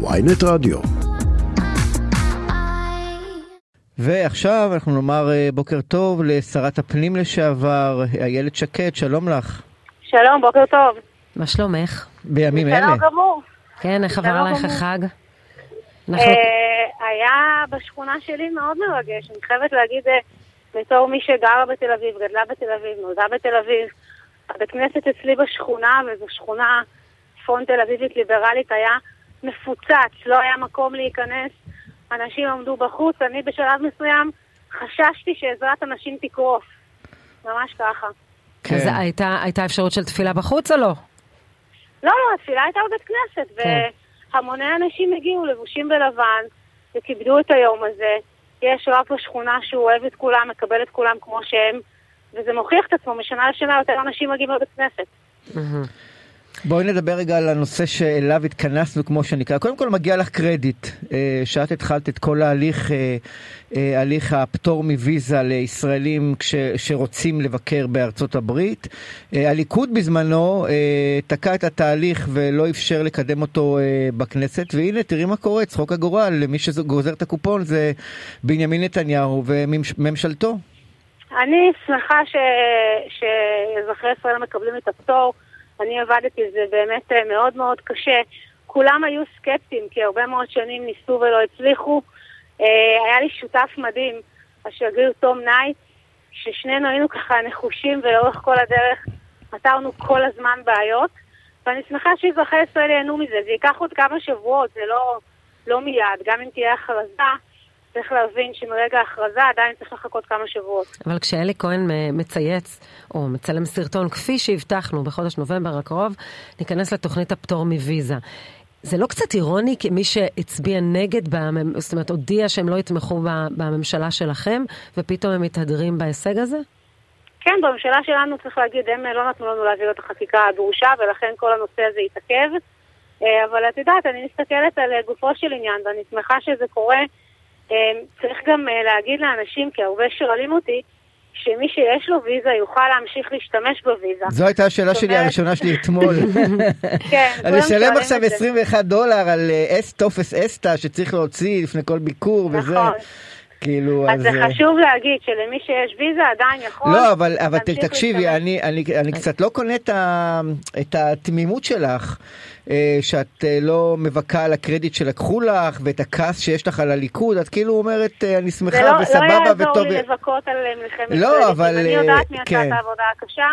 ויינט רדיו. ועכשיו אנחנו נאמר אה, בוקר טוב לשרת הפנים לשעבר, איילת שקד, שלום לך. שלום, בוקר טוב. מה שלומך? בימים אלה. בסדר גמור. כן, איך עבר עלייך. החג? אנחנו... אה, היה בשכונה שלי מאוד מרגש, אני חייבת להגיד, אה, בתור מי שגרה בתל אביב, גדלה בתל אביב, נולדה בתל אביב, הבית כנסת אצלי בשכונה, וזו שכונה צפון תל אביבית ליברלית, היה מפוצץ, לא היה מקום להיכנס, אנשים עמדו בחוץ, אני בשלב מסוים חששתי שעזרת הנשים תקרוס. ממש ככה. אז כן. הייתה, הייתה אפשרות של תפילה בחוץ או לא? לא, לא, התפילה הייתה בבית כנסת, כן. והמוני אנשים הגיעו לבושים בלבן וכיבדו את היום הזה. יש רב בשכונה שהוא אוהב את כולם, מקבל את כולם כמו שהם, וזה מוכיח את עצמו, משנה לשנה יותר אנשים מגיעים לבית כנסת. בואי נדבר רגע על הנושא שאליו התכנסנו, כמו שנקרא. קודם כל מגיע לך קרדיט, אה, שאת התחלת את כל ההליך, אה, אה, הליך הפטור מוויזה לישראלים כש, שרוצים לבקר בארצות הברית. הליכוד בזמנו תקע את התהליך ולא אפשר לקדם אותו בכנסת, והנה תראי מה קורה, צחוק הגורל, למי שגוזר את הקופון זה בנימין נתניהו וממשלתו. אני שמחה. שאזרחי ישראל מקבלים את הפטור. אני עבדתי זה באמת אה, מאוד מאוד קשה. כולם היו סקפטיים, כי הרבה מאוד שנים ניסו ולא הצליחו. אה, היה לי שותף מדהים, השגריר תום ניידס, ששנינו היינו ככה נחושים ולאורך כל הדרך פתרנו כל הזמן בעיות. ואני שמחה שאזרחי ישראל ייהנו מזה. זה ייקח עוד כמה שבועות, זה לא, לא מיד. גם אם תהיה הכרזה, צריך להבין שמרגע ההכרזה עדיין צריך לחכות כמה שבועות. אבל כשאלי כהן מצייץ או מצלם סרטון, כפי שהבטחנו בחודש נובמבר הקרוב, ניכנס לתוכנית הפטור מוויזה. זה לא קצת אירוני כמי שהצביע נגד, במ- זאת אומרת, הודיע שהם לא יתמכו בממשלה שלכם, ופתאום הם מתהדרים בהישג הזה? כן, בממשלה שלנו צריך להגיד, הם לא נתנו לנו להעביר את החקיקה הדרושה, ולכן כל הנושא הזה התעכב. אה, אבל את יודעת, אני מסתכלת על אה, גופו של עניין, ואני שמחה שזה קורה. אה, צריך גם אה, להגיד לאנשים, כי הרבה שואלים אותי, שמי שיש לו ויזה יוכל להמשיך להשתמש בוויזה. זו הייתה השאלה שלי הראשונה שלי אתמול. כן, אני אשלם עכשיו את זה. 21 דולר על אה, טופס אסתא שצריך להוציא לפני כל ביקור וזה. נכון. כאילו, אז זה חשוב להגיד שלמי שיש ויזה עדיין יכול לא, אבל, אבל תקשיבי, להשתמש. אני, אני, אני קצת לא קונה את, ה, את התמימות שלך, אה, שאת אה, לא מבכה על הקרדיט שלקחו לך, ואת הכעס שיש לך על הליכוד, את כאילו אומרת, אה, אני זה שמחה לא, וסבבה לא יעזור וטוב. לי לבכות על אה, מלחמת לא. אבל, אני אה, יודעת מי עשה כן. את העבודה הקשה,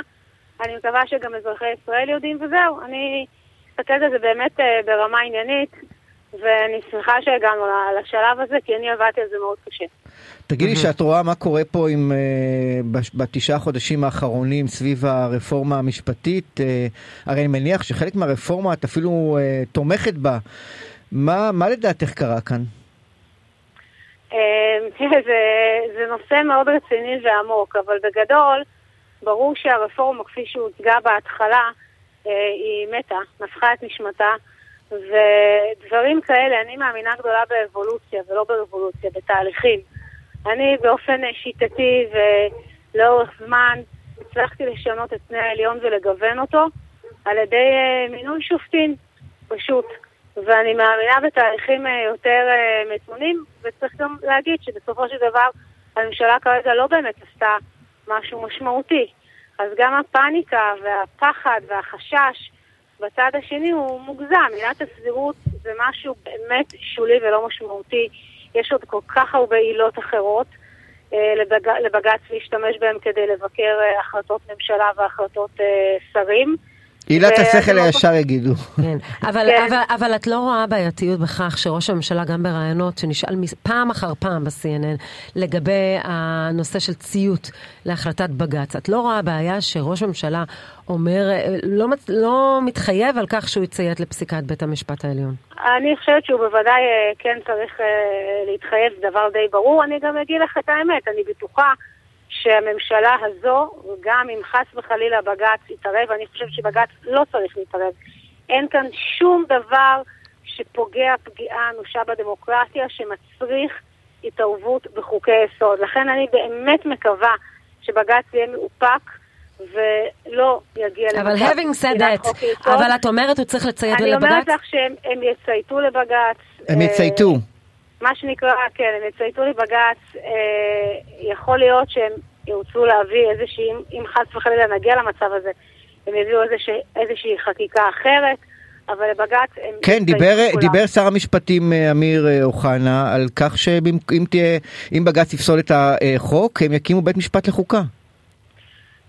אני מקווה שגם אזרחי ישראל יודעים, וזהו. אני מסתכלת על זה באמת אה, ברמה עניינית, ואני שמחה שהגענו לשלב הזה, כי אני עבדתי על זה מאוד קשה. תגידי שאת רואה מה קורה פה עם, אה, בש- בתשעה חודשים האחרונים סביב הרפורמה המשפטית, אה, הרי אני מניח שחלק מהרפורמה את אפילו אה, תומכת בה. מה, מה לדעתך קרה כאן? זה, זה נושא מאוד רציני ועמוק, אבל בגדול, ברור שהרפורמה, כפי שהוצגה בהתחלה, היא מתה, נפחה את נשמתה, ודברים כאלה, אני מאמינה גדולה באבולוציה ולא ברבולוציה, בתהליכים. אני באופן שיטתי ולאורך זמן הצלחתי לשנות את פני העליון ולגוון אותו על ידי אה, מינוי שופטים, פשוט. ואני מאמינה בתהליכים אה, יותר אה, מתונים, וצריך גם להגיד שבסופו של דבר הממשלה כרגע לא באמת עשתה משהו משמעותי. אז גם הפאניקה והפחד והחשש בצד השני הוא מוגזם. עילת הסבירות זה משהו באמת שולי ולא משמעותי. יש עוד כל כך הרבה עילות אחרות אה, לבג... לבג"ץ להשתמש בהן כדי לבקר אה, החלטות ממשלה והחלטות אה, שרים. עילת זה- השכל לא הישר יגידו. כן. אבל, כן. אבל, אבל את לא רואה בעייתיות בכך שראש הממשלה, גם בראיונות, שנשאל פעם אחר פעם ב-CNN לגבי הנושא של ציות להחלטת בג"ץ, את לא רואה בעיה שראש הממשלה אומר, אה, לא, לא מתחייב על כך שהוא יציית לפסיקת בית המשפט העליון? אני חושבת שהוא בוודאי אה, כן צריך אה, להתחייב, זה דבר די ברור. אני גם אגיד לך את האמת, אני בטוחה שהממשלה הזו, גם אם חס וחלילה בג"ץ יתערב, אני חושבת שבג"ץ לא צריך להתערב. אין כאן שום דבר שפוגע פגיעה אנושה בדמוקרטיה שמצריך התערבות בחוקי יסוד. לכן אני באמת מקווה שבג"ץ יהיה מאופק ולא יגיע אבל having said that, אבל את אומרת הוא צריך לציית לבג"ץ? אני אומרת לך שהם יצייתו לבג"ץ. הם יצייתו. מה שנקרא, כן, הם יצייתו לבג"ץ, יכול להיות שהם ירצו להביא איזושהי, אם חס וחלילה נגיע למצב הזה, הם יביאו איזושהי, איזושהי חקיקה אחרת. אבל לבג"ץ הם... כן, דיבר, דיבר שר המשפטים אמיר אוחנה על כך שאם בג"ץ יפסול את החוק, הם יקימו בית משפט לחוקה.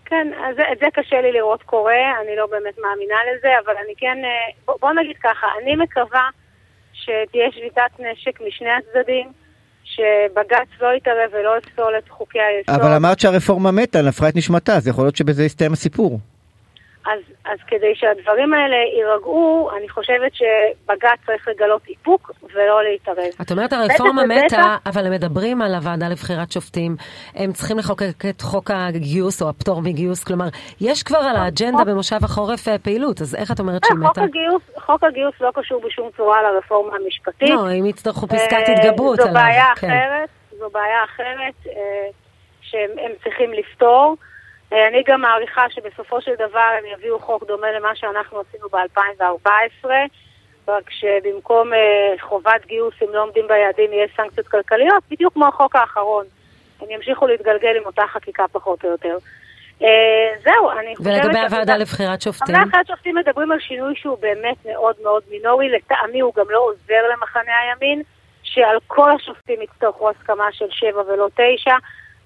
כן, אז את זה קשה לי לראות קורה, אני לא באמת מאמינה לזה, אבל אני כן... בוא, בוא נגיד ככה, אני מקווה שתהיה שביתת נשק משני הצדדים. שבג"ץ לא יתערב ולא יפסול את חוקי היסוד. אבל אמרת שהרפורמה מתה, נפרה את נשמתה, אז יכול להיות שבזה יסתיים הסיפור. אז, אז כדי שהדברים האלה יירגעו, אני חושבת שבג"ץ צריך לגלות איפוק ולא להתערב. את אומרת הרפורמה מתה, אבל הם מדברים על הוועדה לבחירת שופטים. הם צריכים לחוקק את חוק הגיוס או הפטור מגיוס, כלומר, יש כבר על האג'נדה במושב החורף פעילות, אז איך את אומרת שהיא מתה? הגיוס, חוק הגיוס לא קשור בשום צורה לרפורמה המשפטית. לא, אם יצטרכו פסקת התגברות עליו. זו בעיה כן. אחרת, זו בעיה אחרת שהם צריכים לפתור. אני גם מעריכה שבסופו של דבר הם יביאו חוק דומה למה שאנחנו עשינו ב-2014, רק שבמקום uh, חובת גיוס, אם לא עומדים ביעדים, יהיה סנקציות כלכליות, בדיוק כמו החוק האחרון. הם ימשיכו להתגלגל עם אותה חקיקה פחות או יותר. Uh, זהו, אני חושבת... ולגבי הוועדה לבחירת שופטים? הוועדה לבחירת שופטים מדברים על שינוי שהוא באמת מאוד מאוד מינורי, לטעמי הוא גם לא עוזר למחנה הימין, שעל כל השופטים יצטרכו הסכמה של שבע ולא תשע.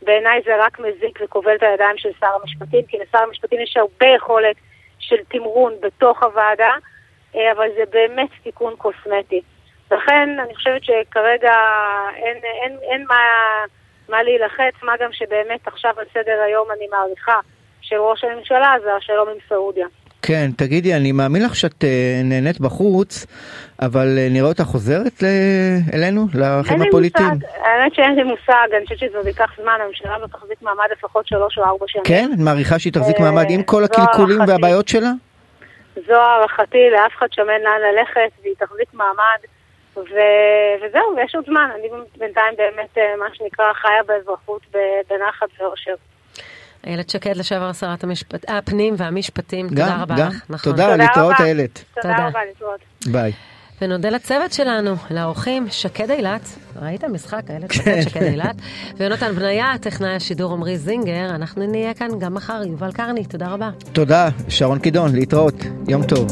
בעיניי זה רק מזיק וכובל את הידיים של שר המשפטים, כי לשר המשפטים יש הרבה יכולת של תמרון בתוך הוועדה, אה, אבל זה באמת תיקון קוסמטי. לכן אני חושבת שכרגע אין, אין, אין מה, מה להילחץ, מה גם שבאמת עכשיו על סדר היום אני מעריכה של ראש הממשלה זה השלום עם סעודיה. כן, תגידי, אני מאמין לך שאת uh, נהנית בחוץ, אבל uh, נראה אותה חוזרת אלינו, לחיים הפוליטיים. אין לי מושג, האמת שאין לי מושג, אני חושבת שזה ייקח זמן, הממשלה הזאת תחזיק מעמד לפחות שלוש או ארבע שנים. כן? את מעריכה שהיא תחזיק uh, מעמד עם כל הקלקולים והבעיות שלה? זו הערכתי, לאף אחד שם אין לאן ללכת, והיא תחזיק מעמד, ו... וזהו, ויש עוד זמן, אני בינתיים באמת, מה שנקרא, חיה באזרחות בנחת ואושר. איילת שקד, לשעבר שרת המשפט... הפנים והמשפטים, גם, תודה רבה גם. לך. נכון. תודה, להתראות איילת. תודה רבה, להתראות. ביי. ונודה לצוות שלנו, לאורחים, שקד אילת, ראית משחק, איילת שקד, שקד אילת, ויונתן בניה, טכנאי השידור עמרי זינגר, אנחנו נהיה כאן גם מחר, יובל קרני, תודה רבה. תודה, שרון קידון, להתראות, יום טוב.